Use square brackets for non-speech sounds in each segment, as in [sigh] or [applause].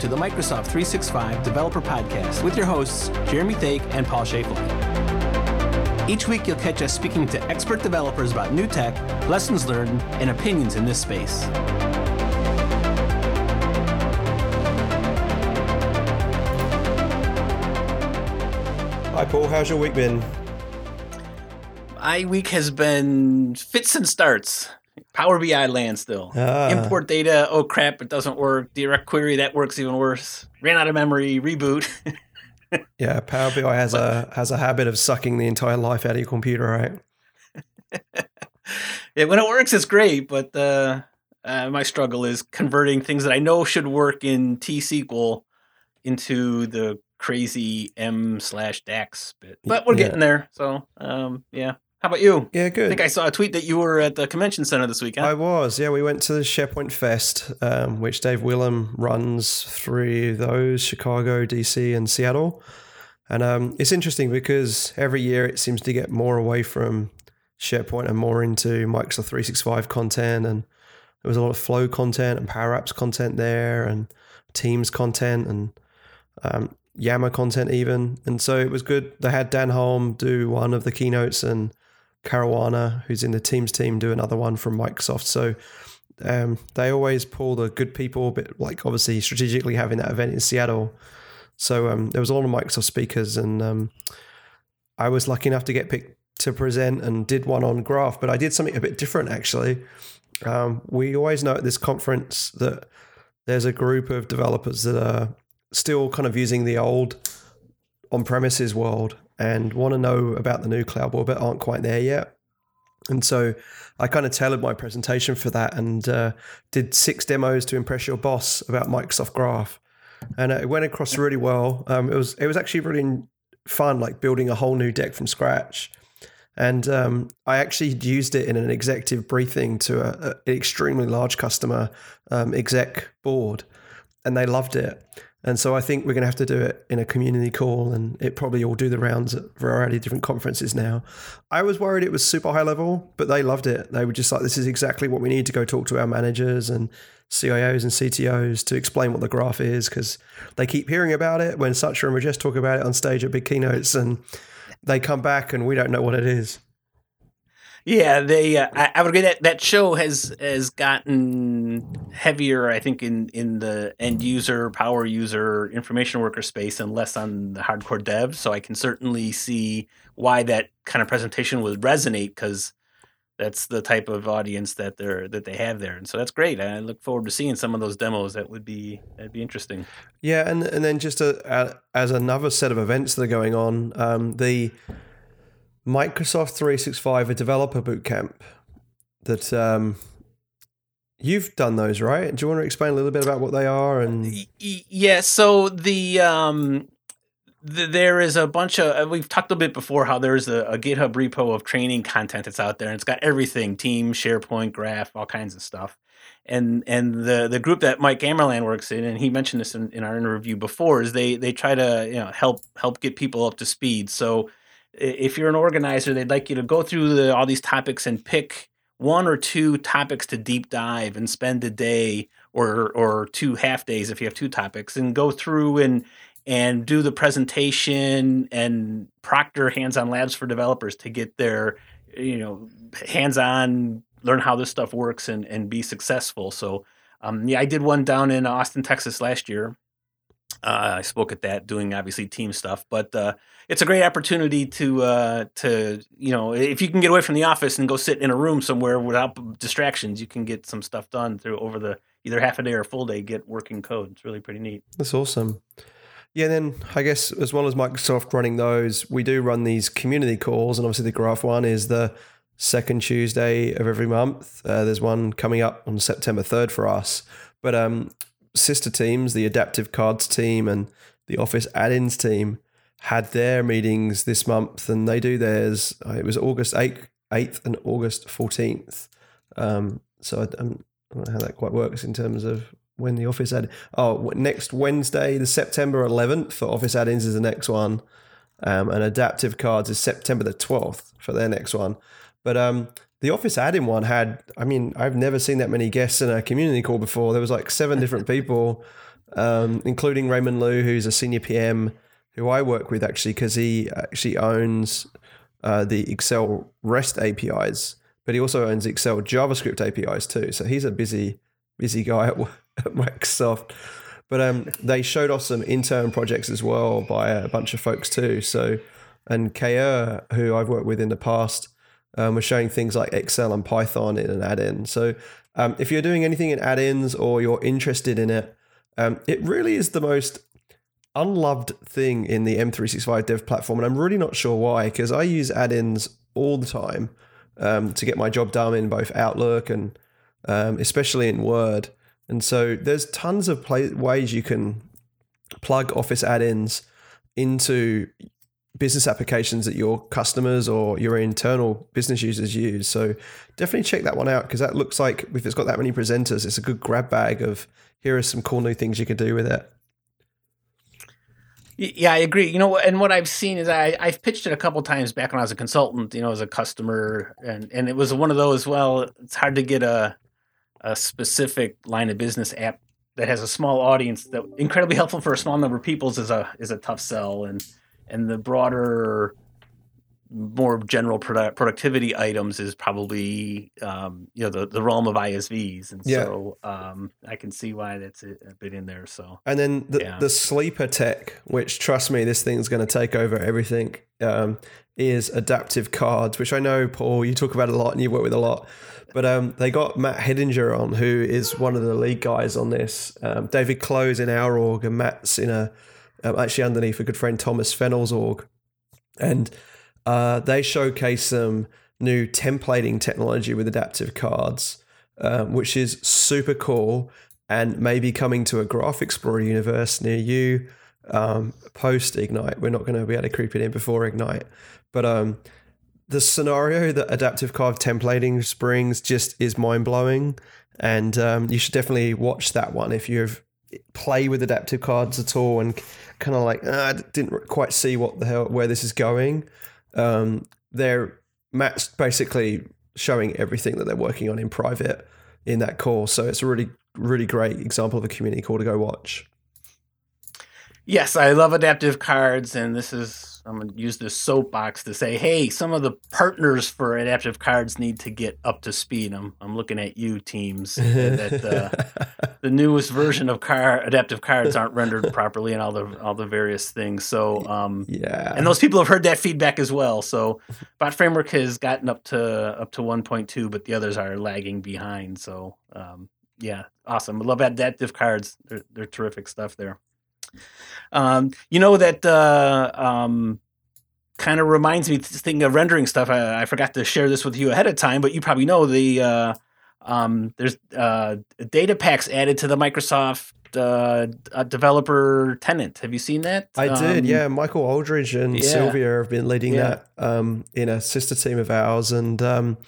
to the Microsoft 365 Developer Podcast with your hosts, Jeremy Thake and Paul Schaeflein. Each week, you'll catch us speaking to expert developers about new tech, lessons learned, and opinions in this space. Hi, Paul. How's your week been? My week has been fits and starts. Power BI land still. Ah. Import data. Oh crap! It doesn't work. Direct query that works even worse. Ran out of memory. Reboot. [laughs] Yeah, Power BI has a has a habit of sucking the entire life out of your computer, right? [laughs] yeah, when it works, it's great. But uh, uh, my struggle is converting things that I know should work in T SQL into the crazy M slash DAX bit. But we're Yeah. getting there. So um, yeah. How about you? Yeah, good. I think I saw a tweet that you were at the convention center this weekend. I was. Yeah, we went to the SharePoint Fest, um, which Dave Willem runs through those Chicago, DC, and Seattle. And um, it's interesting because every year it seems to get more away from SharePoint and more into Microsoft 365 content. And there was a lot of Flow content and Power Apps content there, and Teams content, and um, Yammer content even. And so it was good. They had Dan Holme do one of the keynotes and Caruana, who's in the Teams team, do another one from Microsoft. So um, they always pull the good people, but like obviously strategically having that event in Seattle. So um, there was a lot of Microsoft speakers, and um, I was lucky enough to get picked to present and did one on Graph, but I did something a bit different actually. Um, we always know at this conference that there's a group of developers that are still kind of using the old on premises world and want to know about the new cloud world, but aren't quite there yet. And so I kind of tailored my presentation for that and uh, did six demos to impress your boss about Microsoft Graph, and it went across really well. Um, it was it was actually really fun, like building a whole new deck from scratch. And um, I actually used it in an executive briefing to a, a- an extremely large customer um, exec board, and they loved it. And so I think we're going to have to do it in a community call, and it probably will do the rounds at a variety of different conferences now. I was worried it was super high level, but they loved it. They were just like, this is exactly what we need to go talk to our managers and CIOs and CTOs to explain what the graph is, because they keep hearing about it when Satya and Rajesh talk about it on stage at big keynotes, and they come back and we don't know what it is. Yeah, they. Uh, I, I would agree that that show has has gotten heavier. I think in in the end user, power user, information worker space, and less on the hardcore dev. So I can certainly see why that kind of presentation would resonate because that's the type of audience that they're that they have there, and so that's great. I look forward to seeing some of those demos. That would be that'd be interesting. Yeah, and and then just a, a, as another set of events that are going on, um, the Microsoft 365 a developer bootcamp that um, you've done those, right? Do you want to explain a little bit about what they are and Yeah, so the um there is a bunch of uh, we've talked a bit before how there's a, a GitHub repo of training content that's out there and it's got everything, Team, SharePoint, Graph, all kinds of stuff. And and the the group that Mike Ammerlaan works in, and he mentioned this in, in our interview before, is they they try to you know help help get people up to speed. So if you're an organizer, they'd like you to go through the, all these topics and pick one or two topics to deep dive and spend a day or or two half days if you have two topics and go through and and do the presentation and proctor hands-on labs for developers to get their you know hands-on learn how this stuff works and and be successful. So um, yeah i did one down in austin texas last year uh, I spoke at that, doing obviously team stuff, but uh, it's a great opportunity to uh, to you know if you can get away from the office and go sit in a room somewhere without distractions, you can get some stuff done through over the either half a day or full day. Get working code. It's really pretty neat. That's awesome. Yeah, and then I guess as well as Microsoft running those, we do run these community calls, and obviously the Graph one is the second Tuesday of every month. Uh, there's one coming up on September third for us, but um, sister teams, the Adaptive Cards team and the Office Add-ins team, had their meetings this month, and they do theirs. uh, It was August eighth, eighth, and August fourteenth. Um, so I, I'm, don't know how that quite works in terms of when the Office add. Oh, next Wednesday, the September 11th for Office add-ins is the next one, um, and Adaptive Cards is September the 12th for their next one. But um, the Office add-in one had, I mean, I've never seen that many guests in a community call before. There was like seven different people. um, including Raymond Liu, who's a senior PM who I work with actually, because he actually owns uh, the Excel REST APIs, but he also owns Excel JavaScript APIs too. So he's a busy, busy guy at, [laughs] at Microsoft. But um, they showed off some intern projects as well by a bunch of folks too. So, and Kayer, who I've worked with in the past, um, was showing things like Excel and Python in an add-in. So, um, if you're doing anything in add-ins or you're interested in it, um, it really is the most unloved thing in the M365 dev platform, and I'm really not sure why. Because I use add-ins all the time um, to get my job done in both Outlook and um, especially in Word. And so there's tons of play- ways you can plug Office add-ins into business applications that your customers or your internal business users use. So definitely check that one out because that looks like if it's got that many presenters, it's a good grab bag of here are some cool new things you can do with it. Yeah, I agree. You know, and what I've seen is I I've pitched it a couple times back when I was a consultant. You know, as a customer, and and it was one of those. Well, it's hard to get a a specific line of business app that has a small audience that incredibly helpful for a small number of people is a is a tough sell and and the broader more general product, productivity items is probably um, you know the, the realm of ISVs, and yeah. so um, I can see why that's a, a, bit in there. So and then the, yeah. the sleeper tech, which trust me, this thing's going to take over everything, um, is adaptive cards, which I know Paul you talk about a lot and you work with a lot. But um, they got Matt Hidinger on, who is one of the lead guys on this. Um, David Claux in our org, and Matt's in a um, actually underneath a good friend Thomas Fennell's org, and uh, they showcase some new templating technology with adaptive cards, um, which is super cool and maybe coming to a Graph Explorer universe near you um, post Ignite. We're not going to be able to creep it in before Ignite, but um, the scenario that adaptive card templating brings just is mind blowing, and um, you should definitely watch that one if you've play with adaptive cards at all and kind of like ah, I didn't quite see what the hell where this is going. Um, they're Matt's basically showing everything that they're working on in private in that call, so it's a really really great example of a community call to go watch. Yes, I love adaptive cards, and this is I'm going to use this soapbox to say, hey, some of the partners for adaptive cards need to get up to speed. I'm, I'm looking at you, teams, that uh, [laughs] the newest version of car adaptive cards aren't rendered properly and all the all the various things. So um, yeah, and those people have heard that feedback as well. So Bot Framework has gotten up to up to 1.2, but the others are lagging behind. So um, yeah, awesome. I love adaptive cards. They're, they're terrific stuff there. Um, you know that uh, um, kind of reminds me thinking of rendering stuff. I, I, forgot to share this with you ahead of time, but you probably know the uh, um, there's uh, data packs added to the Microsoft uh, developer tenant. Have you seen that? I um, did. Yeah, Michael Aldridge and yeah. Sylvia have been leading yeah. that um, in a sister team of ours, and um,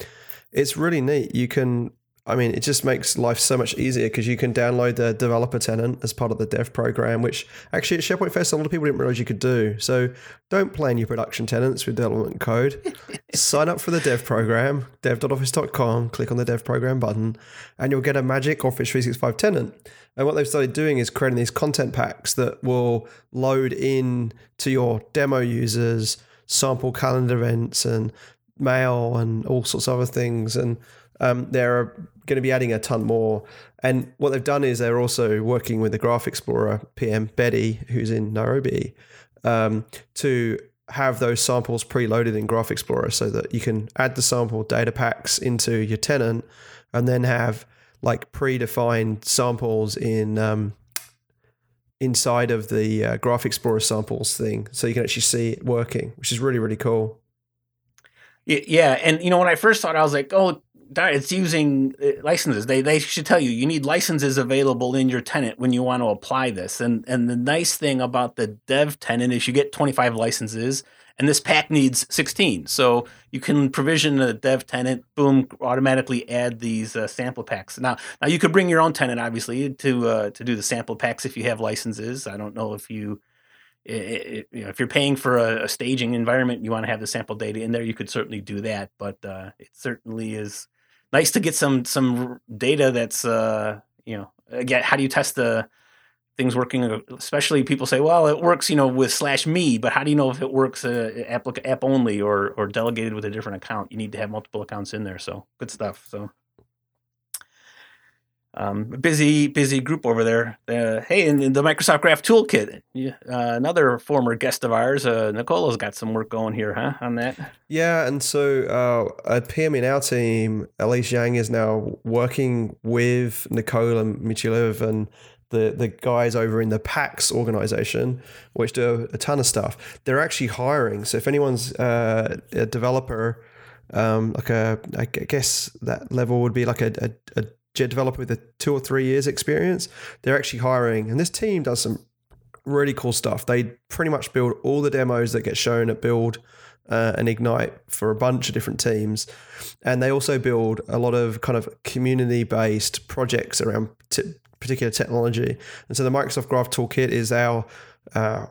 it's really neat. You can I mean, it just makes life so much easier because you can download the developer tenant as part of the dev program, which actually at SharePoint Fest, a lot of people didn't realize you could do. So don't plan your production tenants with development code. [laughs] Sign up for the dev program, dev.office.com, click on the dev program button, and you'll get a magic Office 365 tenant. And what they've started doing is creating these content packs that will load in to your demo users, sample calendar events and mail and all sorts of other things. And um, they're going to be adding a ton more. And what they've done is they're also working with the Graph Explorer PM Betty, who's in Nairobi, um, to have those samples preloaded in Graph Explorer so that you can add the sample data packs into your tenant and then have like predefined samples in um, inside of the uh, Graph Explorer samples thing, so you can actually see it working, which is really really cool. Yeah, and you know when I first thought, I was like, oh, it's using uh, licenses. They they should tell you you need licenses available in your tenant when you want to apply this. And and the nice thing about the dev tenant is you get 25 licenses and this pack needs 16. So you can provision a dev tenant, boom, automatically add these uh, sample packs. Now now you could bring your own tenant obviously to uh, to do the sample packs if you have licenses. I don't know if you it, it, you know, if you're paying for a, a, staging environment, you want to have the sample data in there. You could certainly do that, but uh, it certainly is nice to get some some data that's uh you know again how do you test the things working. Especially people say, "Well, it works," you know, with slash me, but how do you know if it works uh, app app only or or delegated with a different account? You need to have multiple accounts in there. So good stuff. So. Um, busy, busy group over there. Uh, hey, and the Microsoft Graph Toolkit, uh, another former guest of ours, uh, Nicola's got some work going here, huh? On that. Yeah, and so uh, a PM in our team, Elise Yang, is now working with Nicole and Michilev and the, the guys over in the PAX organization, which do a ton of stuff. They're actually hiring. So if anyone's uh, a developer, um, like a, I guess that level would be like a, a, a developer with a two or three years experience, they're actually hiring. And this team does some really cool stuff. They pretty much build all the demos that get shown at Build uh, and Ignite for a bunch of different teams. And they also build a lot of kind of community based projects around t- particular technology. And so the Microsoft Graph Toolkit is our uh,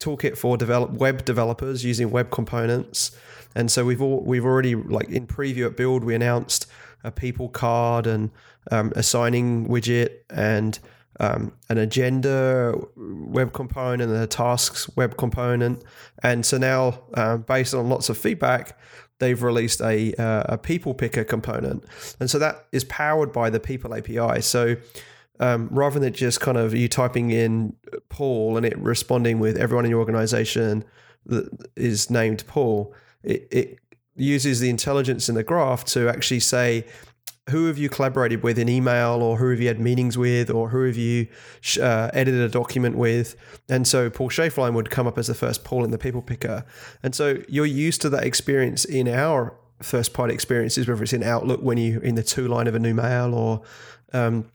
toolkit for develop web developers using web components. And so we've all, we've already like in preview at Build we announced a people card and um, a signing widget and um, an agenda web component and a tasks web component. And so now, uh, based on lots of feedback, they've released a, uh, a people picker component. And so that is powered by the people API. So um, rather than just kind of you typing in Paul and it responding with everyone in your organization that is named Paul, it, it uses the intelligence in the graph to actually say, who have you collaborated with in email or who have you had meetings with or who have you uh, edited a document with? And so paul Schaeflein would come up as the first paul in the people picker. And so you're used to that experience in our first party experiences whether it's in outlook when you're in the two line of a new mail or um,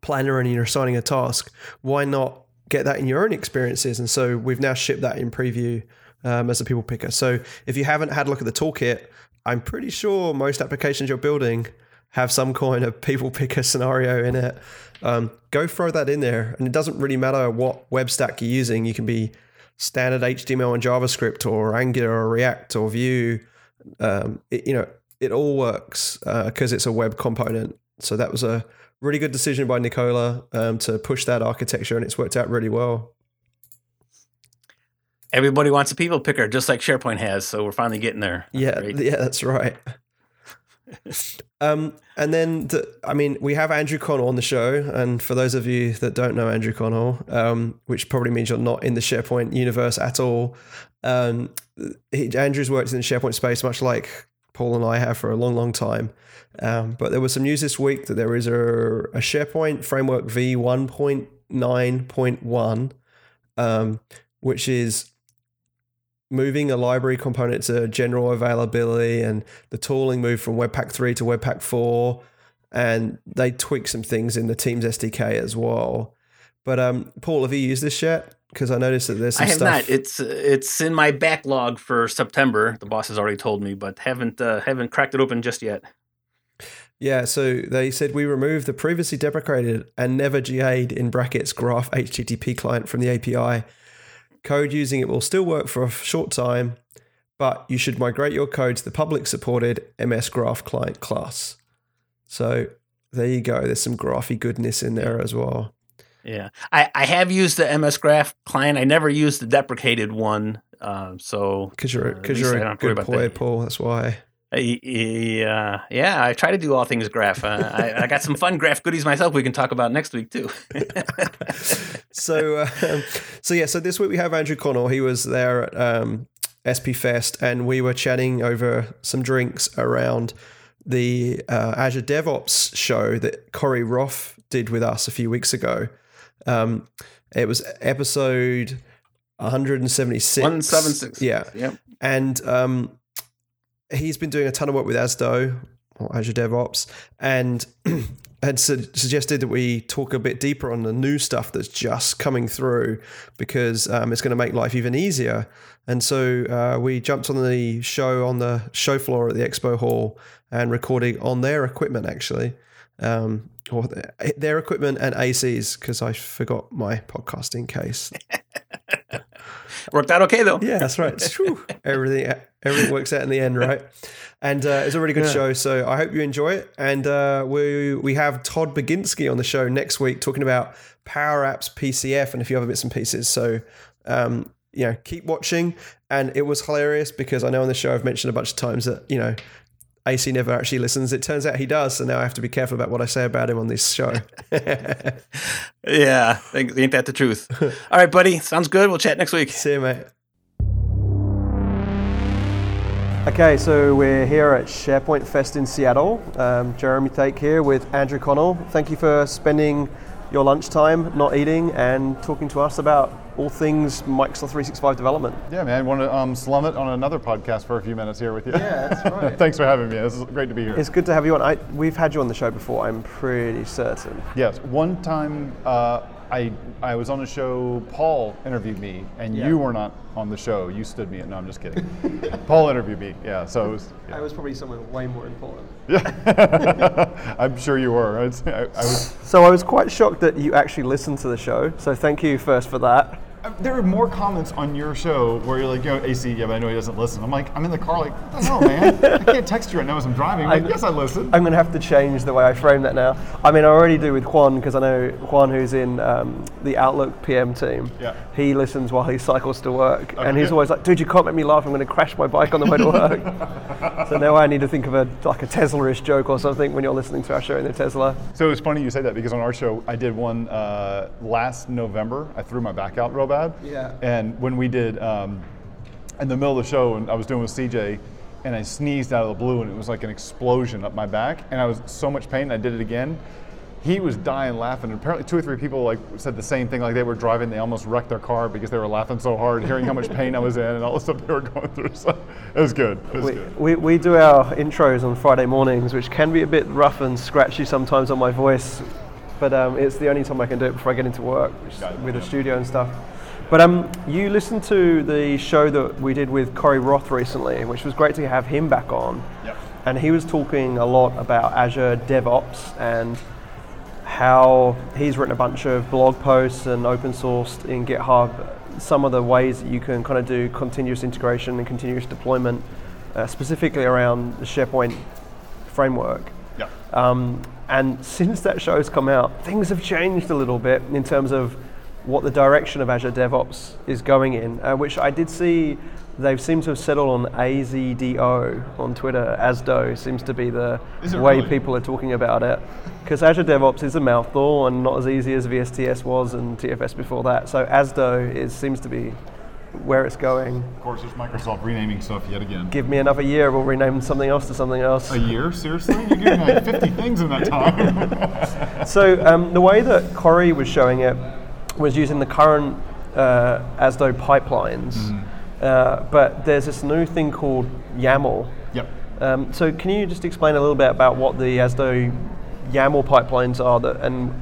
planner and you're assigning a task. Why not get that in your own experiences? And so we've now shipped that in preview um, as a people picker. So if you haven't had a look at the toolkit i'm pretty sure most applications you're building have some kind of people picker scenario in it. Um, go throw that in there, and it doesn't really matter what web stack you're using. You can be standard HTML and JavaScript, or Angular, or React, or Vue. Um, it, you know, it all works because uh, it's a web component. So that was a really good decision by Nicola um, to push that architecture, and it's worked out really well. Everybody wants a people picker, just like SharePoint has. So we're finally getting there. That's yeah, great. yeah, that's right. Um, and then, the, I mean, we have Andrew Connell on the show. And for those of you that don't know Andrew Connell, um, which probably means you're not in the SharePoint universe at all, um, he, Andrew's worked in the SharePoint space much like Paul and I have for a long, long time. Um, but there was some news this week that there is a, a SharePoint Framework v 1.9.1, um, which is moving a library component to general availability and the tooling moved from Webpack 3 to Webpack 4 and they tweak some things in the Teams SDK as well. But um, Paul, have you used this yet? Because I noticed that there's some I have stuff. not. It's it's in my backlog for September. The boss has already told me, but haven't uh, haven't cracked it open just yet. Yeah, so they said we removed the previously deprecated and never GA'd in brackets graph HTTP client from the API Code using it will still work for a short time, but you should migrate your code to the public supported MS Graph client class. So there you go. There's some graphy goodness in there as well. Yeah, I, I have used the MS Graph client. I never used the deprecated one. Uh, so because you're because uh, you're a good boy, that. Paul. That's why. Yeah, yeah. I try to do all things graph. Uh, I, I, got some fun graph goodies myself. We can talk about next week too. [laughs] so, um, so yeah. So this week we have Andrew Connell. He was there at um, SP Fest, and we were chatting over some drinks around the uh, Azure DevOps show that Corey Roth did with us a few weeks ago. Um, it was episode 176. 176. Yeah. Yep. And um, he's been doing a ton of work with AZDO or Azure DevOps and [clears throat] had su- suggested that we talk a bit deeper on the new stuff that's just coming through because um, it's going to make life even easier. And so uh, we jumped on the show on the show floor at the expo hall and recording on their equipment actually. Um, or their equipment and ACs because I forgot my podcasting case. [laughs] Worked out okay though. Yeah, that's right. [laughs] Everything Everything works out in the end, right? And uh, it's a really good Yeah. show. So I hope you enjoy it. And uh, we we have Todd Baginski on the show next week talking about Power Apps PCF and a few other bits and pieces. So um, you know, keep watching. And it was hilarious because I know on the show I've mentioned a bunch of times that you know. AC never actually listens. It turns out he does, so now I have to be careful about what I say about him on this show. [laughs] Yeah, ain't ain't that the truth? [laughs] All right, buddy. Sounds good. We'll chat next week. See you, mate. Okay, so we're here at SharePoint Fest in Seattle. Um, Jeremy Thake here with Andrew Connell. Thank you for spending your lunchtime not eating and talking to us about all things Microsoft 365 development. Yeah, man. I want to um, slum it on another podcast for a few minutes here with you. Yeah, that's [laughs] right. Thanks for having me. This is great to be here. It's good to have you on. I, we've had you on the show before, I'm pretty certain. yes, one time uh, I I was on a show. Paul interviewed me, and Yeah. you were not on the show. You stood me. No, I'm just kidding. [laughs] Paul interviewed me. Yeah, so it was, I was probably someone way more important. yeah. [laughs] I'm sure you were. [laughs] I, I was So I was quite shocked that you actually listened to the show. So thank you first for that. There are more comments on your show where you're like, you know, AC, yeah, but I know he doesn't listen. I'm like, I'm in the car, like, what the hell, man? I can't text you right now as I'm driving. Like, I- yes, I listen. I'm going to have to change the way I frame that now. I mean, I already do with Juan because I know Juan, who's in um, the Outlook PM team. Yeah. He listens while he cycles to work, and he's always like, "Dude, you can't make me laugh. I'm going to crash my bike on the way to work." [laughs] so now I need to think of a like a Tesla-ish joke or something when you're listening to our show in the Tesla. So it's funny you say that because on our show, I did one uh, last November. I threw my back out real bad. Yeah. And when we did, um, in the middle of the show, and I was doing with CJ, and I sneezed out of the blue, and it was like an explosion up my back, and I was so much pain. I did it again. He was dying laughing. And apparently, two or three people like said the same thing. Like they were driving, they almost wrecked their car because they were laughing so hard, hearing how much pain I was in, and all the stuff they were going through. So it was good. It was We, good. we, we do our intros on Friday mornings, which can be a bit rough and scratchy sometimes on my voice, but um, it's the only time I can do it before I get into work which is Got it, with the studio and stuff. But um, you listened to the show that we did with Corey Roth recently, which was great to have him back on. Yep. And he was talking a lot about Azure DevOps and how he's written a bunch of blog posts and open sourced in GitHub some of the ways that you can kind of do continuous integration and continuous deployment, uh, specifically around the SharePoint framework. Yeah. Um, and since that show's come out, things have changed a little bit in terms of what the direction of Azure DevOps is going in, uh, which I did see they've seemed to have settled on AZDO on Twitter. AZDO seems to be the way really? people are talking about it. Because Azure DevOps is a mouthful and not as easy as VSTS was and TFS before that. So AZDO is, seems to be where it's going. Of course, there's Microsoft renaming stuff yet again. Give me another year, we'll rename something else to something else. A year? Seriously? You're giving like 50 things in that time. [laughs] [laughs] So um, the way that Corey was showing it was using the current uh, AZDO pipelines, uh, but there's this new thing called YAML. yep. Um, so can you just explain a little bit about what the AZDO YAML pipelines are that, and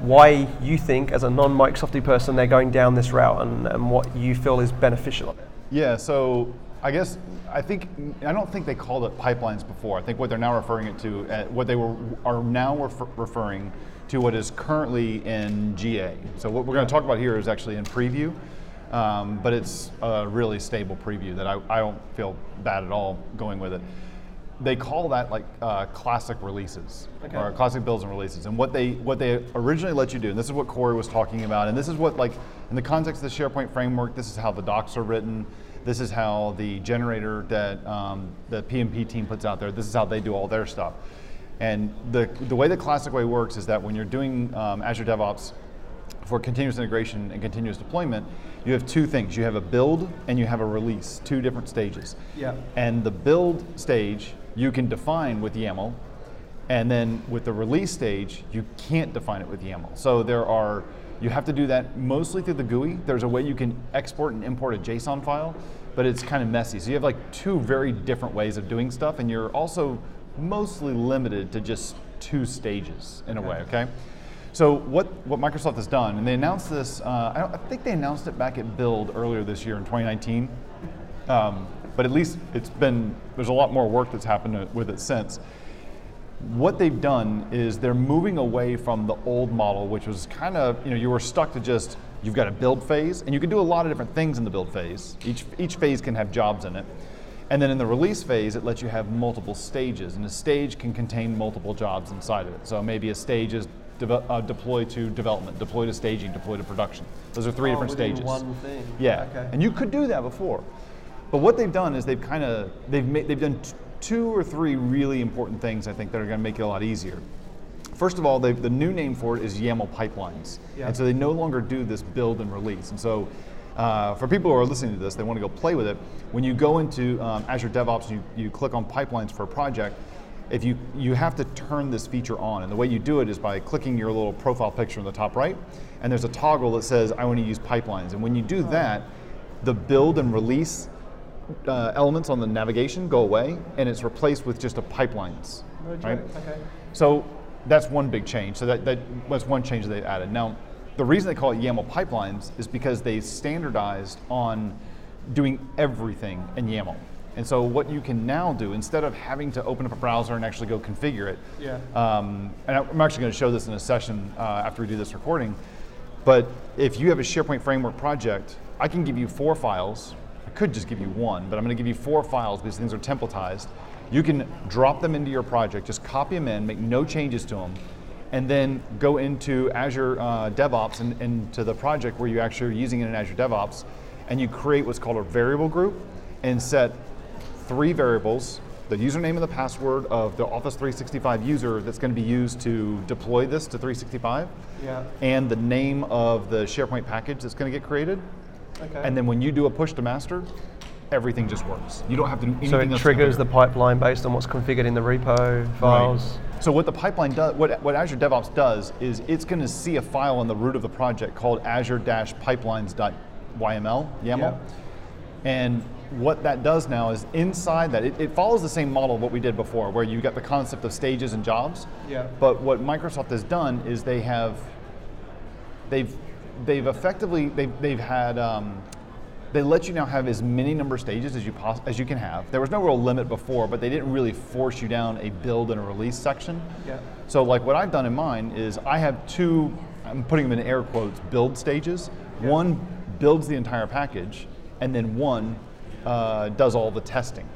why you think, as a non-Microsofty person, they're going down this route, and, and what you feel is beneficial of it? Yeah, so I guess I think I don't think they called it pipelines before. I think what they're now referring it to, uh, what they were are now refer- referring to, what is currently in GA. So what we're going to talk about here is actually in preview, um, but it's a really stable preview that I, I don't feel bad at all going with it. They call that like uh, classic releases or classic builds and releases. And what they what they originally let you do, and this is what Corey was talking about, and this is what like in the context of the SharePoint framework, this is how the docs are written. This is how the generator that um, the PnP team puts out there. This is how they do all their stuff. And the the way the classic way works is that when you're doing um, Azure DevOps for continuous integration and continuous deployment, you have two things. You have a build and you have a release, two different stages. Yeah. And the build stage you can define with YAML, and then with the release stage, you can't define it with YAML. So there are, you have to do that mostly through the GUI. There's a way you can export and import a JSON file, but it's kind of messy. So you have like two very different ways of doing stuff, and you're also mostly limited to just two stages in a way, okay? So what, what Microsoft has done, and they announced this, uh, I, don't, I think they announced it back at Build earlier this year in 2019, um, but at least it's been, there's a lot more work that's happened with it since. What they've done is they're moving away from the old model, which was kind of, you know, you were stuck to just You've got a build phase, and you can do a lot of different things in the build phase. Each, each phase can have jobs in it. And then in the release phase, it lets you have multiple stages, and a stage can contain multiple jobs inside of it. So maybe a stage is deve- uh, deploy to development, deploy to staging, deploy to production. Those are three Oh, different stages. one thing. Yeah, Okay. and you could do that before, but what they've done is they've kind of they've made, they've done t- two or three really important things I think that are going to make it a lot easier. First of all, the new name for it is YAML pipelines, Yeah. and so they no longer do this build and release. And so, uh, for people who are listening to this, they want to go play with it. When you go into um, Azure DevOps, and you you click on pipelines for a project. If you you have to turn this feature on, and the way you do it is by clicking your little profile picture in the top right, and there's a toggle that says I want to use pipelines. And when you do that, the build and release uh, elements on the navigation go away, and it's replaced with just a pipelines. Right? Okay. So that's one big change. So that, that was one change that they've added. Now, the reason they call it YAML pipelines is because they standardized on doing everything in YAML. And so what you can now do, instead of having to open up a browser and actually go configure it, Yeah. um, and I'm actually going to show this in a session uh, after we do this recording, but if you have a SharePoint Framework project, I can give you four files. I could just give you one, but I'm going to give you four files because things are templatized. You can drop them into your project, just copy them in, make no changes to them, and then go into Azure uh, DevOps and into the project where you actually are using it in Azure DevOps, and you create what's called a variable group and set three variables the username and the password of the Office 365 user that's going to be used to deploy this to 365 Yeah. and the name of the SharePoint package that's going to get created. Okay. And then when you do a push to master, everything just works. You don't have to do anything so it else to triggers the pipeline based on what's configured in the repo files. Right. So what the pipeline does, what, what Azure DevOps does, is it's going to see a file in the root of the project called Azure-pipelines.yml, YAML. Yeah. And what that does now is inside that, it, it follows the same model of what we did before, where you got the concept of stages and jobs. Yeah. But what Microsoft has done is they have, they've, they've effectively, they've, they've had, um, they let you now have as many number of stages as you poss- as you can have. There was no real limit before, but they didn't really force you down a build and a release section. Yeah. So like what I've done in mine is I have two, I'm putting them in air quotes, build stages. One builds the entire package, and then one uh, does all the testing.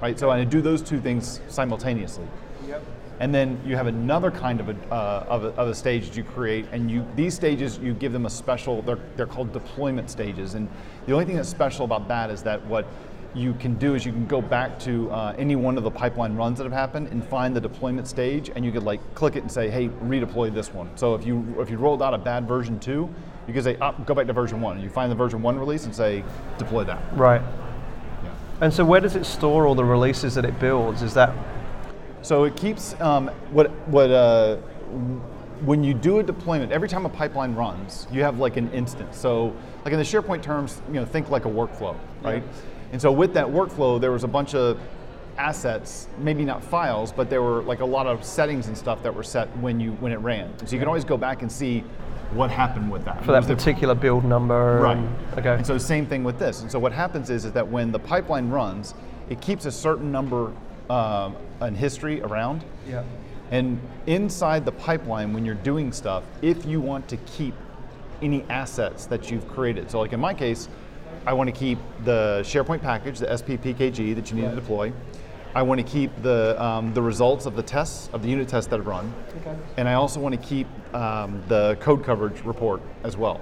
Right. So I do those two things simultaneously. Yep. And then you have another kind of a, uh, of, a, of a stage that you create, and you these stages you give them a special. They're they're called deployment stages, and the only thing that's special about that is that what you can do is you can go back to uh, any one of the pipeline runs that have happened and find the deployment stage, and you could like click it and say, hey, redeploy this one. So if you if you rolled out a bad version two, you can say, oh, go back to version one. You find the version one release and say, deploy that. Right. Yeah. And so where does it store all the releases that it builds? Is that So it keeps um, what what uh, when you do a deployment. Every time a pipeline runs, you have like an instance. So like in the SharePoint terms, you know, think like a workflow, right? And so with that workflow, there was a bunch of assets, maybe not files, but there were like a lot of settings and stuff that were set when you when it ran. So you can always go back and see what happened with that. for that particular build number? Right. and- okay. And so same thing with this. And so what happens is, is that when the pipeline runs, it keeps a certain number um, in history around. yeah. And inside the pipeline, when you're doing stuff, if you want to keep any assets that you've created, so like in my case, I want to keep the SharePoint package, the SPPKG that you need Right. to deploy. I want to keep the, um, the results of the tests, of the unit tests that have run. Okay. And I also want to keep um, the code coverage report as well.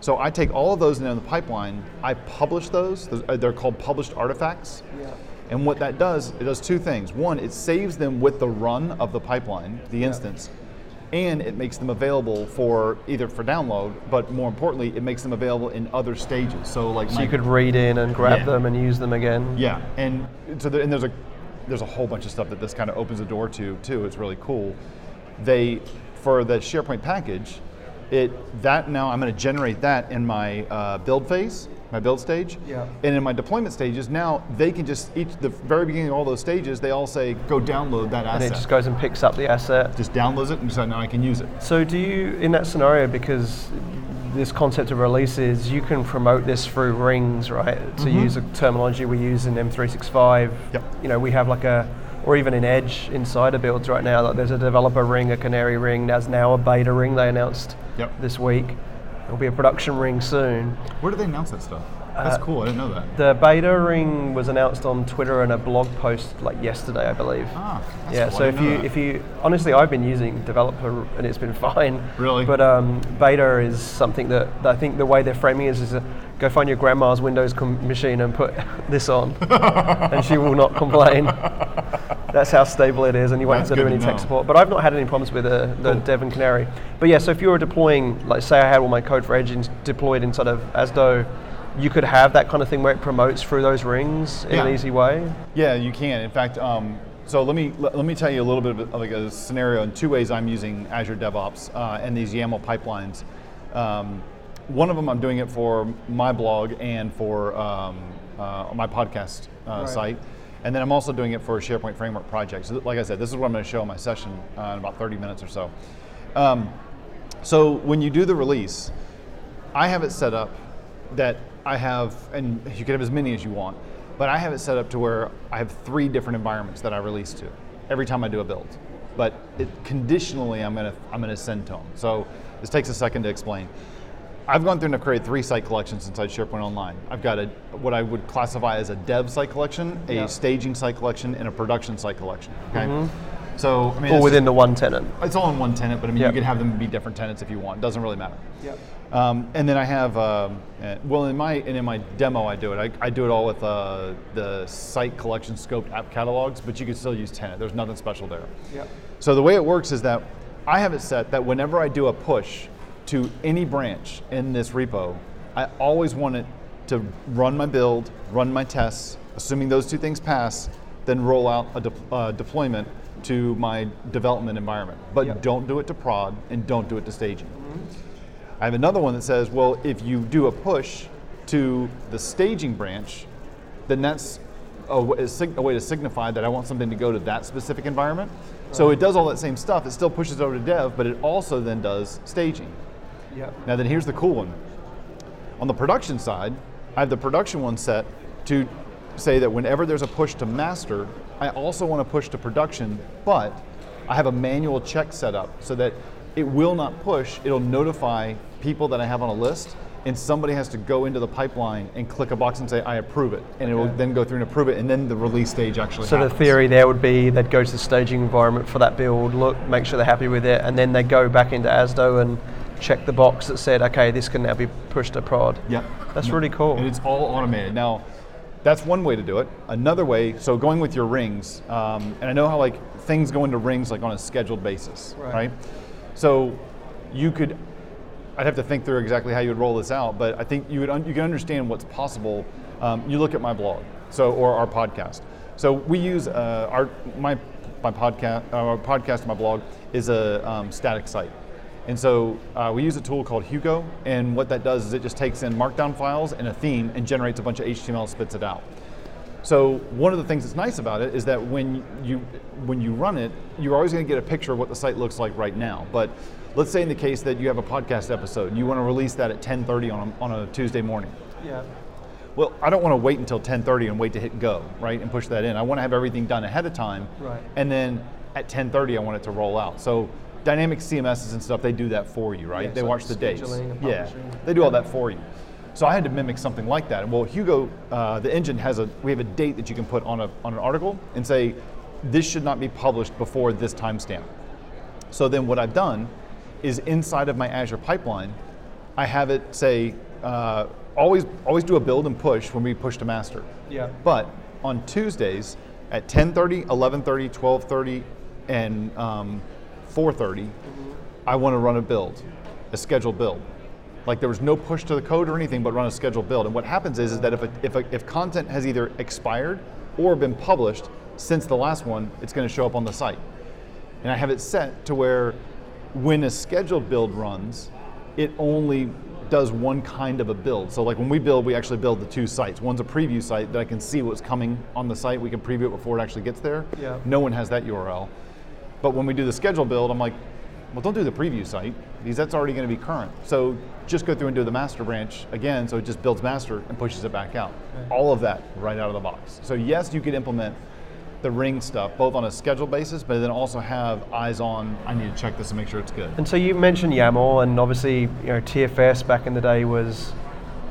So I take all of those in the pipeline, I publish those, those- uh, they're called published artifacts. Yeah. And what that does, it does two things. One, it saves them with the run of the pipeline, the instance, and it makes them available for either for download, but more importantly, it makes them available in other stages. So like So my- you could read in and grab Yeah. them and use them again. yeah, and so there, and there's a there's a whole bunch of stuff that this kind of opens the door to too. It's really cool. They for the SharePoint package, it that now I'm going to generate that in my uh, build phase, my build stage. Yeah. And in my deployment stages, now they can just each the very beginning of all those stages, they all say go download that And it just goes and picks up the asset. just downloads it and so now I can use it. So do you, in that scenario, because this concept of releases, you can promote this through rings, right? To use a terminology we use in M365. Yep. You know, we have like a, or even in Edge insider builds right now, like there's a developer ring, a canary ring, there's now a beta ring they announced Yep. this week. It'll be a production ring soon. Where did they announce that stuff? That's Uh, cool. I didn't know that. The beta ring was announced on Twitter in a blog post like yesterday, I believe. Ah, that's yeah. cool. So if you that. if you honestly, I've been using developer and it's been [laughs] fine. Really? But um, beta is something that, that I think the way they're framing it is, is a, go find your grandma's Windows com- machine and put [laughs] this on, [laughs] and she will not complain. That's how stable it is, and you won't That's have to do any to tech support. But I've not had any problems with uh, the Cool. and Canary. But yeah, so if you were deploying, like say I had all my code for Edge deployed inside of AZDO, you could have that kind of thing where it promotes through those rings in Yeah. an easy way. Yeah, you can. In fact, um, so let me let, let me tell you a little bit of, like a scenario in two ways I'm using Azure DevOps uh, and these YAML pipelines. Um, one of them I'm doing it for my blog and for um, uh, my podcast uh, Right. site, and then I'm also doing it for a SharePoint Framework project. So, like I said, this is what I'm going to show in my session uh, in about 30 minutes or so. Um, so when you do the release, I have it set up that I have, and you can have as many as you want, but I have it set up to where I have three different environments that I release to every time I do a build. But it, conditionally, I'm gonna I'm gonna send to them. So this takes a second to explain. I've gone through and I've created three site collections inside SharePoint Online. I've got a what I would classify as a dev site collection, a Yeah. staging site collection, and a production site collection. Okay. So I mean, All within the one tenant. it's all in one tenant, but I mean, Yep. you could have them be different tenants if you want. It Doesn't really matter. Yep. Um, and then I have, um, uh, well, in my and in my demo, I do it. I, I do it all with uh, the site collection scoped app catalogs, but you can still use tenant. There's nothing special there. Yep. So the way it works is that I have it set that whenever I do a push to any branch in this repo, I always want it to run my build, run my tests, assuming those two things pass, then roll out a de- uh, deployment to my development environment. But Yep. don't do it to prod and don't do it to staging. I have another one that says, well, if you do a push to the staging branch, then that's a, a way to signify that I want something to go to that specific environment. So it does all that same stuff. It still pushes over to dev, but it also then does staging. Yep. Now then here's the cool one. On the production side, I have the production one set to say that whenever there's a push to master, I also want to push to production, but I have a manual check set up so that it will not push, it'll notify people that I have on a list, and somebody has to go into the pipeline and click a box and say, I approve it. And it will then go through and approve it, and then the release stage actually So the theory there would be they'd go to the staging environment for that build, look, make sure they're happy with it, and then they go back into AZDO and check the box that said, okay, this can now be pushed to prod. Yep. That's really cool. And it's all automated. Now, that's one way to do it. Another way, so going with your rings, um, and I know how like things go into rings like on a scheduled basis, Right. right? So you could, I'd have to think through exactly how you would roll this out, but I think you would un- you can understand what's possible. Um, you look at my blog, so or our podcast. So we use uh, our my my podcast our podcast my blog is a um, static site. And so uh, we use a tool called Hugo, and what that does is it just takes in markdown files and a theme and generates a bunch of HTML, spits it out. So one of the things that's nice about it is that when you when you run it, you're always going to get a picture of what the site looks like right now. But let's say in the case that you have a podcast episode, and you want to release that at 10:30 on a, on a Tuesday morning. yeah. Well, I don't want to wait until 10:30 and wait to hit go, right, and push that in. I want to have everything done ahead of time, Right. and then at 10:30 I want it to roll out. So dynamic CMSs and stuff, they do that for you, right? Yeah, they it's watch the dates. Yeah, they do all that for you. So I had to mimic something like that. Well, Hugo, uh, the engine has a we have a date that you can put on a on an article and say this should not be published before this timestamp. So then what I've done is inside of my Azure pipeline, I have it say uh, always always do a build and push when we push to master. Yeah. But on Tuesdays at 10:30, 11:30, 12:30, and um, 4:30, I want to run a build, a scheduled build. Like there was no push to the code or anything, but run a scheduled build. And what happens is, is that if, a, if, a, if content has either expired or been published since the last one, it's going to show up on the site. And I have it set to where when a scheduled build runs, it only does one kind of a build. So like when we build, we actually build the two sites. One's a preview site that I can see what's coming on the site. We can preview it before it actually gets there. Yeah. No one has that URL. But when we do the schedule build, I'm like, well, don't do the preview site because that's already going to be current. So just go through and do the master branch again. So it just builds master and pushes it back out. All of that right out of the box. So yes, you could implement the ring stuff, both on a schedule basis, but then also have eyes on. I need to check this and make sure it's good. And so you mentioned YAML, and obviously, you know, TFS back in the day was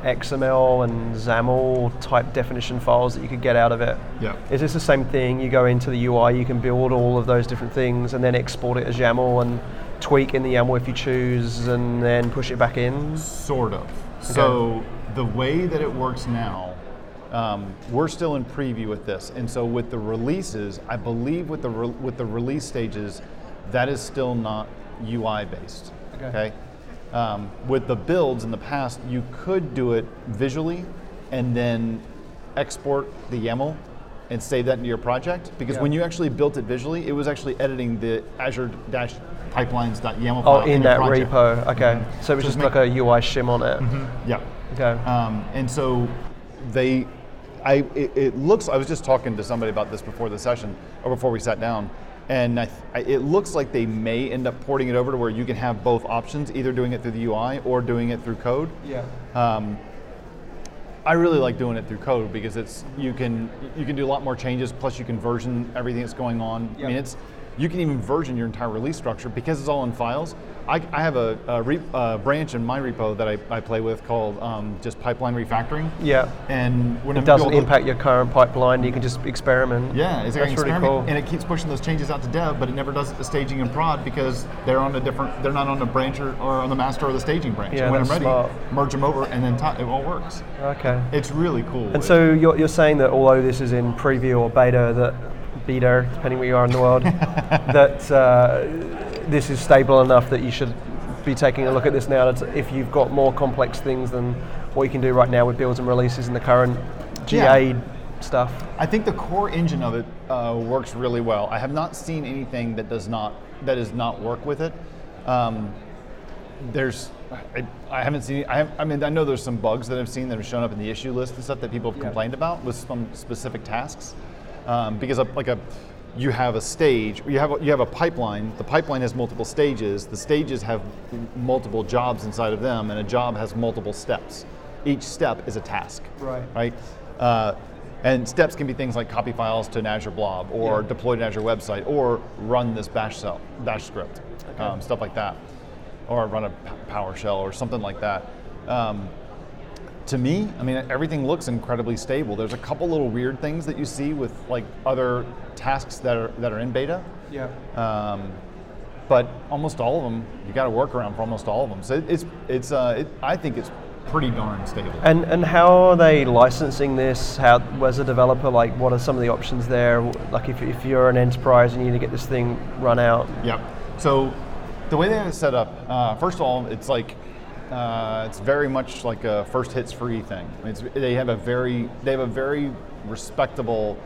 XML and XAML type definition files that you could get out of it. Yeah. Is this the same thing? You go into the UI, you can build all of those different things, and then export it as YAML and tweak in the YAML if you choose, and then push it back in. Sort of. So the way that it works now, um, we're still in preview with this, and so with the releases, I believe with the re- with the release stages, that is still not UI based. Okay. Um, with the builds in the past, you could do it visually, and then export the YAML and save that into your project. Because Yeah. when you actually built it visually, it was actually editing the Azure Dash pipelines.yaml Oh, file in that repo. Okay. So it was So just like a UI shim on it. Yeah. Okay. Um, and so they, I, it, it looks, I was just talking to somebody about this before the session, or before we sat down, and I, I, it looks like they may end up porting it over to where you can have both options, either doing it through the UI or doing it through code. yeah. Um, I really like doing it through code because it's you can you can do a lot more changes. Plus, you can version everything that's going on. I mean, it's you can even version your entire release structure because it's all in files. I, I have a, a re, uh, branch in my repo that I, I play with called um, just pipeline refactoring. Yeah. And when It doesn't impact your current pipeline. You can just experiment. yeah, it's like really cool. and it keeps pushing those changes out to dev, but it never does the staging and prod because they're on a different, they're not on the branch or, or on the master or the staging branch. Yeah, and when I'm ready, smart. merge them over, and then t- it all works. Okay. It's really cool. And so you're, you're saying that although this is in preview or beta, that beta, depending where you are in the world, [laughs] that uh, this is stable enough that you should be taking a look at this now. If you've got more complex things than what you can do right now with builds and releases in the current GA stuff. I think the core engine of it uh, works really well. I have not seen anything that does not that does not work with it. Um, there's, I, I haven't seen. I, have, I mean, I know there's some bugs that I've seen that have shown up in the issue list and stuff that people have Yeah. complained about with some specific tasks. Um, because of, like a, you have a stage, you have a, you have a pipeline. The pipeline has multiple stages. The stages have multiple jobs inside of them, and a job has multiple steps. Each step is a task Right. right? Uh, and steps can be things like copy files to an Azure blob, or Yeah. deploy to an Azure website, or run this bash cell, bash script, um, stuff like that, or run a p- PowerShell or something like that. Um, to me, I mean, everything looks incredibly stable. There's a couple little weird things that you see with like other tasks that are that are in beta. Yeah. Um, but almost all of them, you got to work around for almost all of them. So it, it's it's uh, it, I think it's pretty darn stable. And and how are they licensing this? How as a developer, like what are some of the options there? Like if, if you're an enterprise and you need to get this thing run out. Yep. So the way they have it set up, uh, first of all, it's like uh, it's very much like a first hits free thing. It's, they have a very they have a very respectable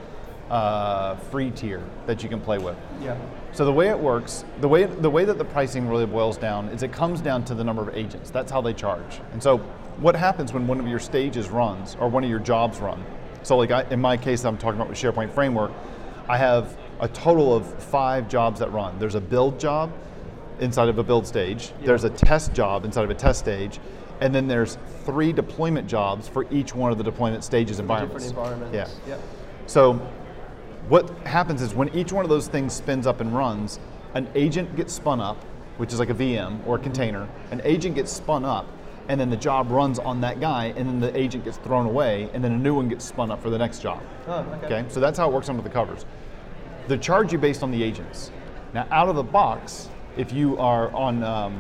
uh, free tier that you can play with. Yeah. So the way it works, the way the way that the pricing really boils down is it comes down to the number of agents. That's how they charge. And so what happens when one of your stages runs or one of your jobs run? So like I, in my case, I'm talking about with SharePoint Framework. I have a total of five jobs that run. There's a build job inside of a build stage. There's a test job inside of a test stage. And then there's three deployment jobs for each one of the deployment stages environments. Different environments. Yeah. Yep. So what happens is when each one of those things spins up and runs, an agent gets spun up, which is like a VM or a mm-hmm. container. An agent gets spun up, and then the job runs on that guy, and then the agent gets thrown away, and then a new one gets spun up for the next job. Oh, okay. So that's how it works under the covers. They charge you based on the agents. Now, out of the box, if you are on um,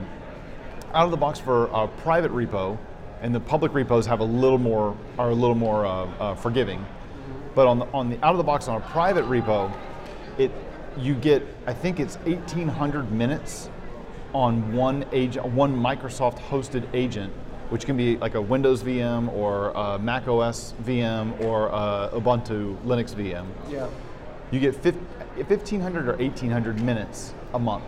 out of the box for a private repo, and the public repos have a little more are a little more uh, uh, forgiving. But on the on the out of the box on a private repo, it you get I think it's 1,800 minutes on one agent, one Microsoft hosted agent, which can be like a Windows VM or a Mac OS VM or a Ubuntu Linux VM. Yeah. You get fif- 1,500 or 1,800 minutes a month,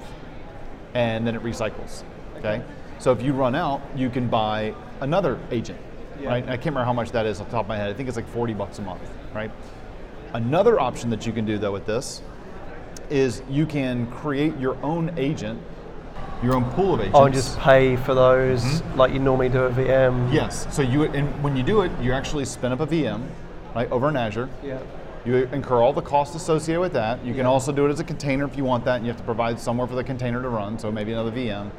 and then it recycles. Okay. So if you run out, you can buy another agent. Yeah. Right. I can't remember how much that is off the top of my head. I think it's like 40 bucks a month. Right. Another option that you can do though with this is you can create your own agent, your own pool of agents. Oh, and just pay for those Mm-hmm. like you normally do a VM. Yes. So you and when you do it, you actually spin up a VM, right, over in Azure. Yeah. You incur all the costs associated with that. You can also do it as a container if you want that, and you have to provide somewhere for the container to run, so maybe another VM.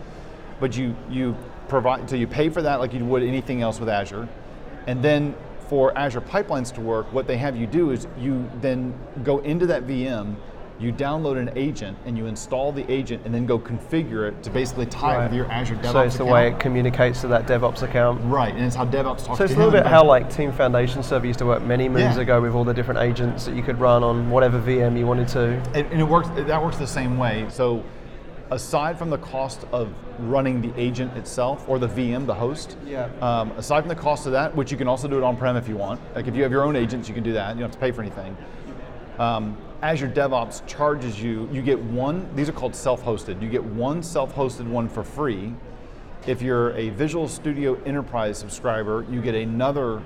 But you you provide so you pay for that like you would anything else with Azure, and then for Azure pipelines to work, what they have you do is you then go into that VM, you download an agent, and you install the agent, and then go configure it to basically tie it with your Azure DevOps so it's the account. way it communicates to that DevOps account. right, and it's how DevOps talks to you. So it's a little bit how like Team Foundation Server used to work many moons Yeah. ago with all the different agents that you could run on whatever VM you wanted to. And, and it works. That works the same way. So, aside from the cost of running the agent itself or the VM, the host, Yeah. Um, aside from the cost of that, which you can also do it on-prem if you want. Like if you have your own agents, you can do that. You don't have to pay for anything. Um, Azure DevOps charges you. You get one. These are called self-hosted. You get one self-hosted one for free. If you're a Visual Studio Enterprise subscriber, you get another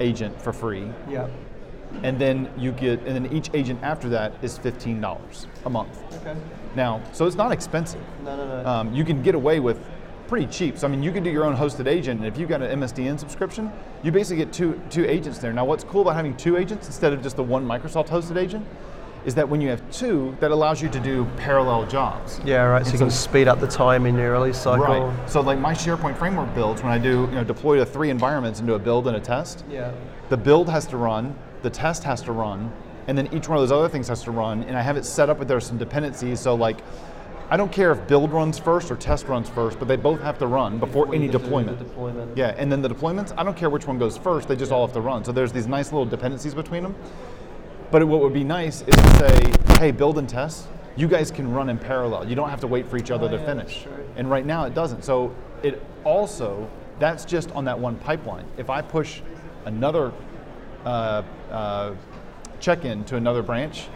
agent for free Yeah. and then you get and then each agent after that is $15 a month Okay. now so it's not expensive No, no, no. um, you can get away with pretty cheap so i mean you can do your own hosted agent and if you've got an msdn subscription you basically get two two agents there now what's cool about having two agents instead of just the one microsoft hosted agent is that when you have two that allows you to do parallel jobs yeah, right. So And you can speed up the time in your release cycle. Right. So like my SharePoint framework builds, when I do you know deploy to three environments into a build and a test, Yeah. the build has to run, the test has to run, and then each one of those other things has to run. And I have it set up with there's some dependencies. So like, I don't care if build runs first or test runs first, but they both have to run before any deployment. deployment. Yeah, and then the deployments, I don't care which one goes first, they just all have to run. So there's these nice little dependencies between them. But what would be nice is to say, hey, build and test, you guys can run in parallel. You don't have to wait for each other to yeah, finish. true. And right now it doesn't. So it also, that's just on that one pipeline. If I push another uh, uh, check-in to another branch,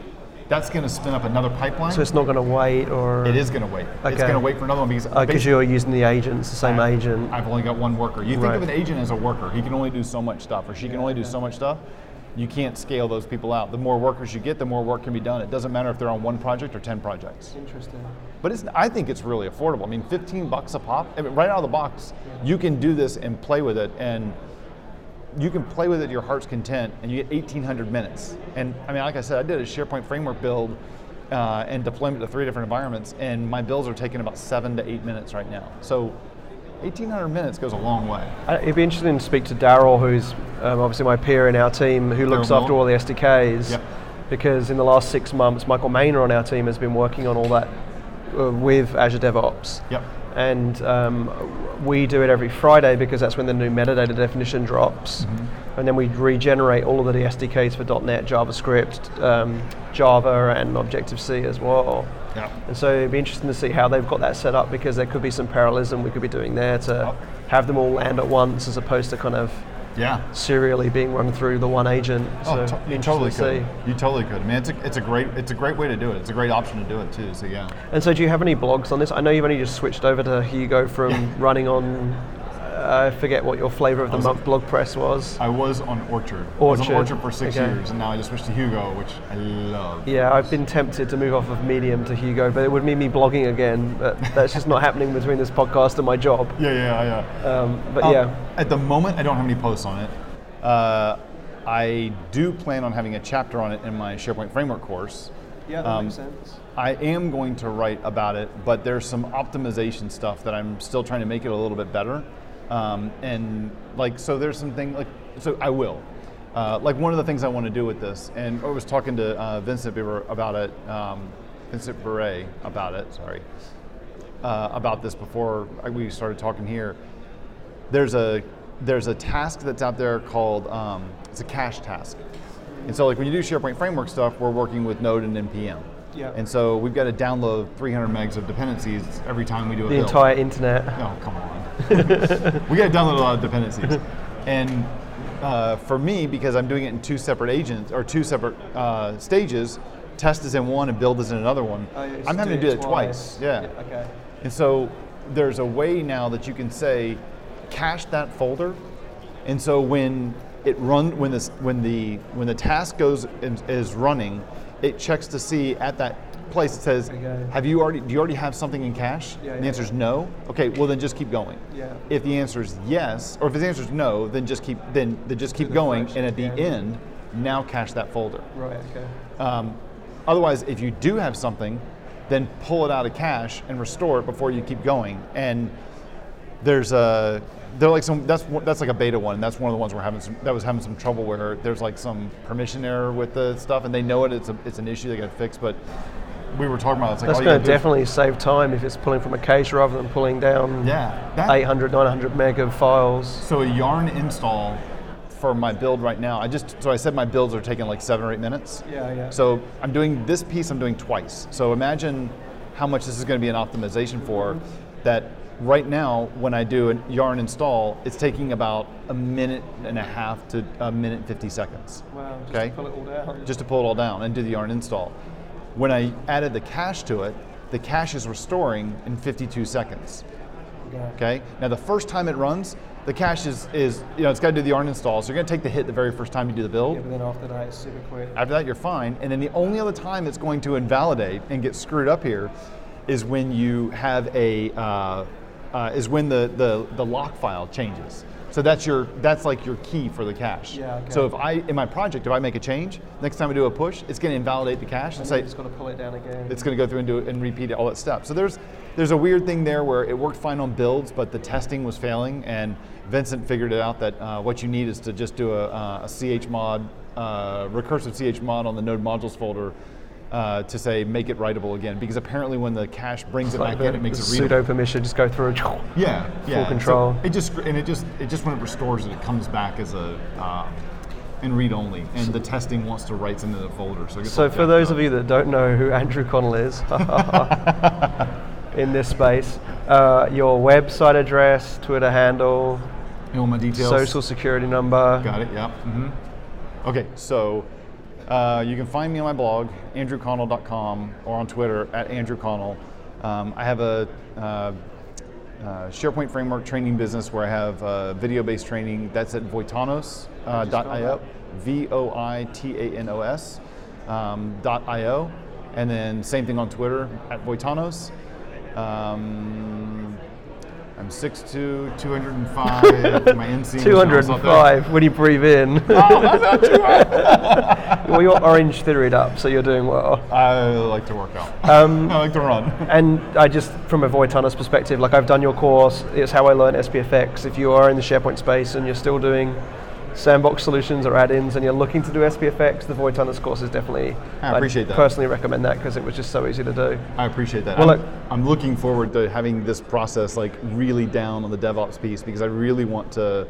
that's going to spin up another pipeline. So it's not going to wait or. it is going to wait. It's going to wait for another one because Because basically- you're using the agents, the same I- agent. I've only got one worker. You think Right. of an agent as a worker. He can only do so much stuff, or she can only do so much stuff. You can't scale those people out. The more workers you get, the more work can be done. It doesn't matter if they're on one project or 10 projects. Interesting. But it's, I think it's really affordable. I mean, 15 bucks a pop, I mean, right out of the box, you can do this and play with it. And you can play with it to your heart's content, and you get 1,800 minutes. And I mean, like I said, I did a SharePoint framework build uh, and deployment to three different environments, and my bills are taking about seven to eight minutes right now. So 1,800 minutes goes a long way. It'd be interesting to speak to Darrel, who's um, obviously my peer in our team, who looks Darrel after all the SDKs. Yep. Because in the last six months, Michael Mainer on our team has been working on all that uh, with Azure DevOps. Yep. And um, we do it every Friday because that's when the new metadata definition drops. Mm-hmm. And then we regenerate all of the SDKs for .NET, JavaScript, um, Java, and Objective C as well. Yeah. And so it'd be interesting to see how they've got that set up because there could be some parallelism we could be doing there to have them all land at once as opposed to kind of Yeah. serially being run through the one agent. Oh, so Oh, to- you totally to could. see. You totally could. I mean, it's a, it's a great it's a great way to do it. It's a great option to do it too. So yeah. And so, do you have any blogs on this? I know you've only just switched over to Hugo from running on. I forget what your flavor of the month blog press was. I was on Orchard. I was on Orchard, Orchard for six okay. years, and now I just switched to Hugo, which I love. Yeah, I've been tempted to move off of Medium to Hugo, but it would mean me blogging again. But [laughs] that's just not happening between this podcast and my job. Yeah, yeah, yeah. Um, but Um, yeah, At the moment, I don't have any posts on it. Uh, I do plan on having a chapter on it in my SharePoint Framework course. yeah, that um, makes sense. I am going to write about it, but there's some optimization stuff that I'm still trying to make it a little bit better. Um, and like, so there's something like, so I will. Uh, like one of the things I want to do with this, and I was talking to uh, Vincent about it, um, Vincent Biret about it. Sorry, uh, about this before we started talking here. There's a there's a task that's out there called um, it's a cache task, and so like when you do SharePoint Framework stuff, we're working with Node and npm. Yeah. And so we've got to download 300 megs of dependencies every time we do a The build. entire internet. Oh, come on. [laughs] we got to download a lot of dependencies. And uh, for me, because I'm doing it in two separate agents or two separate uh, stages, test is in one and build is in another one. Oh, I'm having to do it twice. twice. Yeah. Yeah, okay. And so there's a way now that you can say, cache that folder. And so when it run when this when the when the task goes is running, it checks to see at that place it says, have you already do you already have something in cache? Yeah, and the yeah, answer is no. Okay, well then just keep going. Yeah. If the answer is yes, or if the answer is no, then just keep then, then just keep the going, and at the end, Now cache that folder. Right. Okay. Um, otherwise, if you do have something, then pull it out of cache and restore it before you keep going. And there's a they're like some that's that's like a beta one. That's one of the ones we're having some that was having some trouble where there's like some permission error with the stuff, and they know it. It's a it's an issue they got to fix, but. We were talking about it's like That's going to do definitely save time if it's pulling from a cache rather than pulling down yeah that- 800, 900 meg of files. So a yarn install for my build right now. I just so I said my builds are taking like seven or eight minutes. Yeah, yeah. So I'm doing this piece. I'm doing twice. So imagine how much this is going to be an optimization for. That right now, when I do a yarn install, it's taking about a minute and a half to a minute and 50 seconds. Wow. Just Okay. to pull it all down. Just to pull it all down and do the yarn install. When I added the cache to it, the cache is restoring in 52 seconds. Okay. Now the first time it runs, the cache is, is you know it's got to do the yarn install, so you're going to take the hit the very first time you do the build. Yeah, but then after that, it's super quick. After that, you're fine. And then the only other time it's going to invalidate and get screwed up here is when you have a uh, uh, is when the, the the lock file changes. So that's your that's like your key for the cache. Yeah, okay. So if I in my project if I make a change, next time I do a push, it's going to invalidate the cache and And say just got to pull it down again. it's going to go through and do it and repeat it all that stuff. So there's there's a weird thing there where it worked fine on builds, but the testing was failing, and Vincent figured it out that uh, what you need is to just do a, uh, a ch mod, uh, recursive ch mod on the node modules folder. Uh, to say make it writable again because apparently when the cache brings it like back in it makes it readable. sudo permission just go through. Yeah, yeah. So control. it just and it just it just when it restores it, it comes back as a uh, in read only, and the testing wants to write into the folder. So, So for those up. of you that don't know who Andrew Connell is [laughs] in this space, uh, your website address, Twitter handle, want my details? social security number. Got it. Yeah. hmm Okay, so uh, you can find me on my blog, andrewconnell.com, or on Twitter at andrewconnell. Um, I have a uh, uh, SharePoint framework training business where I have uh, video-based training. That's at voitanos.io, uh, V-O-I-T-A-N-O-S um, dot .io, and then same thing on Twitter at Voitanos. Um, I'm 6'2", 205. my inseam is almost up 205 when you breathe in. Oh, that's too bad. [laughs] well, you're orange theoried up, so you're doing well. I like to work out. Um, [laughs] I like to run. And I just, from a Voitanos perspective, like I've done your course, it's how I learned SPFX. If you are in the SharePoint space and you're still doing sandbox solutions or add-ins and you're looking to do SPFX, the Voitanos course is definitely, I I'd appreciate that. personally recommend that because it was just so easy to do. I appreciate that. Well, I'm, look- I'm looking forward to having this process like really down on the DevOps piece because I really want to.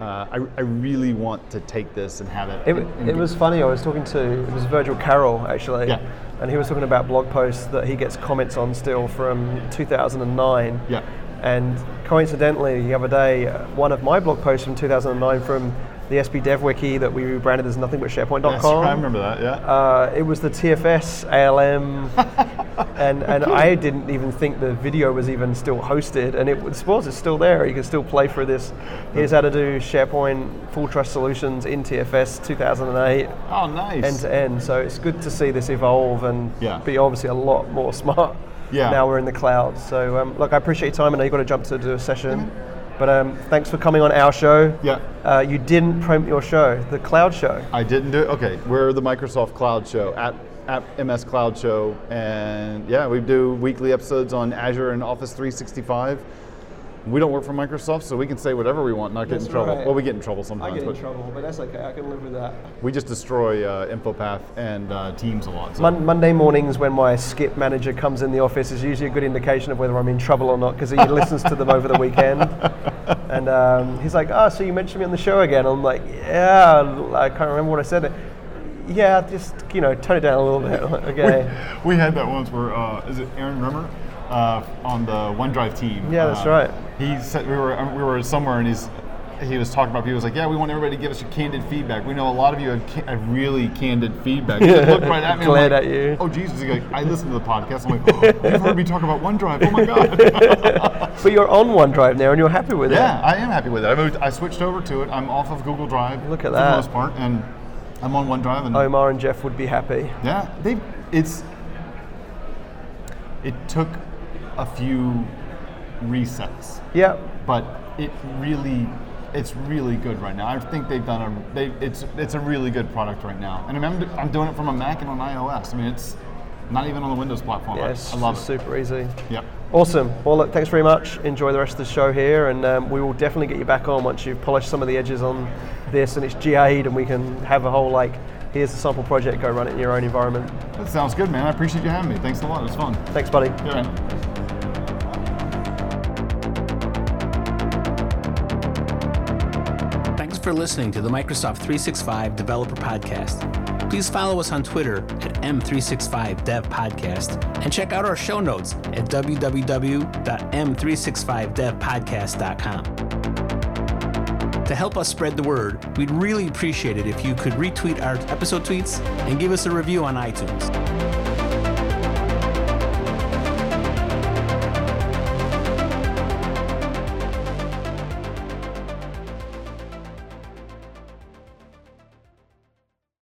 Uh, I, I really want to take this and have it. It, and- and it was funny. I was talking to it was Virgil Carroll actually, Yeah. and he was talking about blog posts that he gets comments on still from 2009. Yeah. And coincidentally, the other day, uh, one of my blog posts from 2009 from the SP Dev Wiki that we rebranded as nothing but SharePoint.com. Yes, I remember that. Yeah. Uh, it was the TFS ALM, [laughs] and and I didn't even think the video was even still hosted, and it was well, it's still there. You can still play through this. Here's how to do SharePoint Full Trust Solutions in TFS 2008 oh, nice. end to end. So it's good to see this evolve and Yeah. be obviously a lot more [laughs] smart. Yeah. Now we're in the cloud. So um, look, I appreciate your time. I know you've got to jump to do a session, but um, thanks for coming on our show. Yeah. Uh, you didn't promote your show, the Cloud Show. I didn't do it. Okay, we're the Microsoft Cloud Show at at MS Cloud Show, and yeah, we do weekly episodes on Azure and Office 365. We don't work for Microsoft, so we can say whatever we want, not get That's in trouble. right. Well, we get in trouble sometimes, I get but trouble, but that's okay. I can live with that. we just destroy uh, InfoPath and uh, Teams a lot. So. Mon- Monday mornings, when my skip manager comes in the office, is usually a good indication of whether I'm in trouble or not because he listens to them over the weekend. [laughs] And um, he's like, "Oh, so you mentioned me on the show again?" I'm like, "Yeah, I can't remember what I said." Yeah, just you know, tone it down a little bit. [laughs] Okay. we had that once where uh, is it Aaron Rimmer uh, on the OneDrive team? Yeah, that's Uh, right. He said we were we were somewhere and he's he was talking about people. He was like, "Yeah, we want everybody to give us your candid feedback. We know a lot of you have, ca- have really candid feedback." He looked right at me. [laughs] Glared like, at you. Oh Jesus! He's like, I listened to the podcast. I'm like, oh, you've heard me talk about OneDrive. Oh my god! [laughs] But you're on OneDrive now, and you're happy with it. yeah, I am happy with it. I moved. I switched over to it. I'm off of Google Drive. Look at for that. the most part, and I'm on OneDrive. And. Omar and Jeff would be happy. yeah, they. It's. It took a few resets, Yeah. but it really it's really good right now. I think they've done a they it's it's a really good product right now. And remember, I'm doing it from a Mac and on iOS. I mean, it's not even on the Windows platform. Yeah, I, love it. super easy. Yep. Awesome. Well, look, thanks very much. Enjoy the rest of the show here, and um, we will definitely get you back on once you've polished some of the edges on this and it's GA'd, and we can have a whole like, here's the sample project, go run it in your own environment. That sounds good, man. I appreciate you having me. Thanks a lot. It was fun. Thanks, buddy. Yeah, for listening to the Microsoft 365 Developer Podcast. Please follow us on Twitter at M365DevPodcast and check out our show notes at www.m365devpodcast.com. To help us spread the word, we'd really appreciate it if you could retweet our episode tweets and give us a review on iTunes.